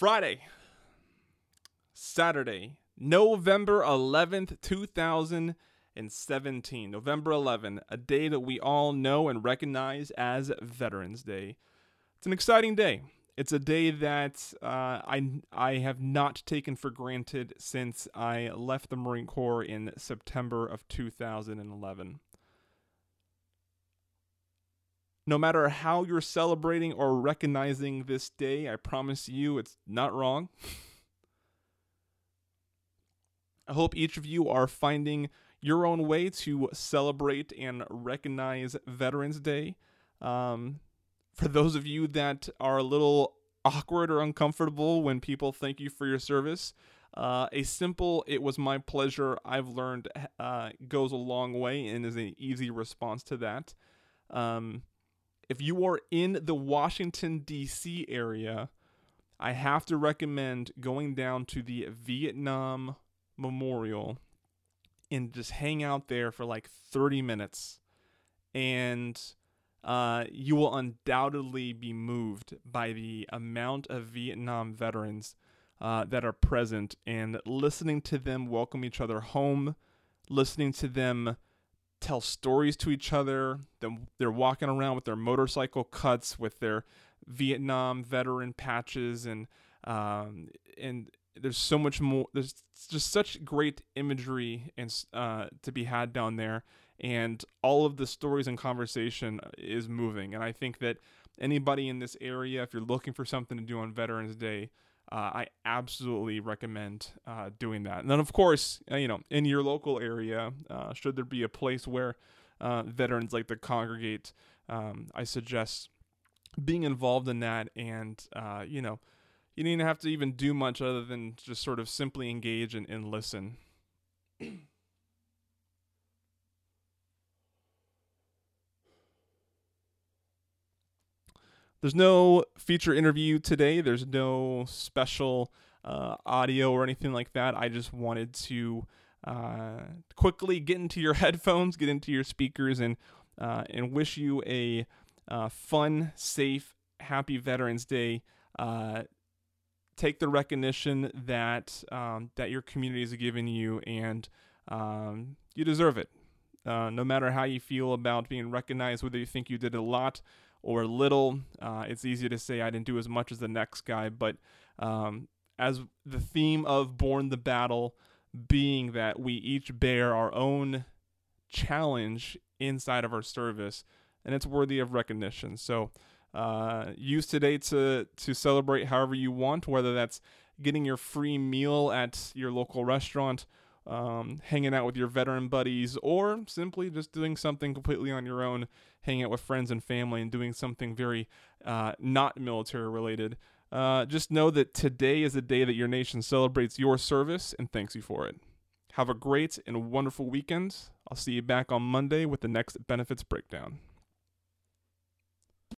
Friday, Saturday, November 11th, 2017. November 11, a day that we all know and recognize as Veterans Day. It's an exciting day. It's a day that uh, I, I have not taken for granted since I left the Marine Corps in September of 2011 no matter how you're celebrating or recognizing this day, I promise you it's not wrong. I hope each of you are finding your own way to celebrate and recognize Veterans Day. Um, for those of you that are a little awkward or uncomfortable when people thank you for your service, uh, a simple "It was my pleasure" I've learned uh, goes a long way and is an easy response to that. Um, if you are in the Washington, D.C. area, I have to recommend going down to the Vietnam Memorial and just hang out there for like 30 minutes. And uh, you will undoubtedly be moved by the amount of Vietnam veterans uh, that are present and listening to them welcome each other home, listening to them tell stories to each other. They're walking around with their motorcycle cuts, with their Vietnam veteran patches, and um, and there's so much more. There's just such great imagery and uh, to be had down there, and all of the stories and conversation is moving. And I think that anybody in this area, if you're looking for something to do on Veterans Day, uh, I absolutely recommend uh, doing that. And then, of course, uh, you know, in your local area, uh, should there be a place where uh, veterans like to congregate, um, I suggest being involved in that. And uh, you know, you didn't have to even do much other than just sort of simply engage and, and listen. There's no feature interview today. There's no special uh, audio or anything like that. I just wanted to uh, quickly get into your headphones, get into your speakers, and uh, and wish you a uh, fun, safe, happy Veterans Day. Uh, take the recognition that um, that your community has given you, and um, you deserve it. Uh, no matter how you feel about being recognized, whether you think you did a lot or little. Uh, it's easy to say I didn't do as much as the next guy, but um, as the theme of Borne the Battle being that we each bear our own challenge inside of our service, and it's worthy of recognition. So, uh, use today to to celebrate however you want, whether that's getting your free meal at your local restaurant um, hanging out with your veteran buddies, or simply just doing something completely on your own, hanging out with friends and family, and doing something very uh, not military related. Uh, just know that today is a day that your nation celebrates your service and thanks you for it. Have a great and wonderful weekend. I'll see you back on Monday with the next benefits breakdown.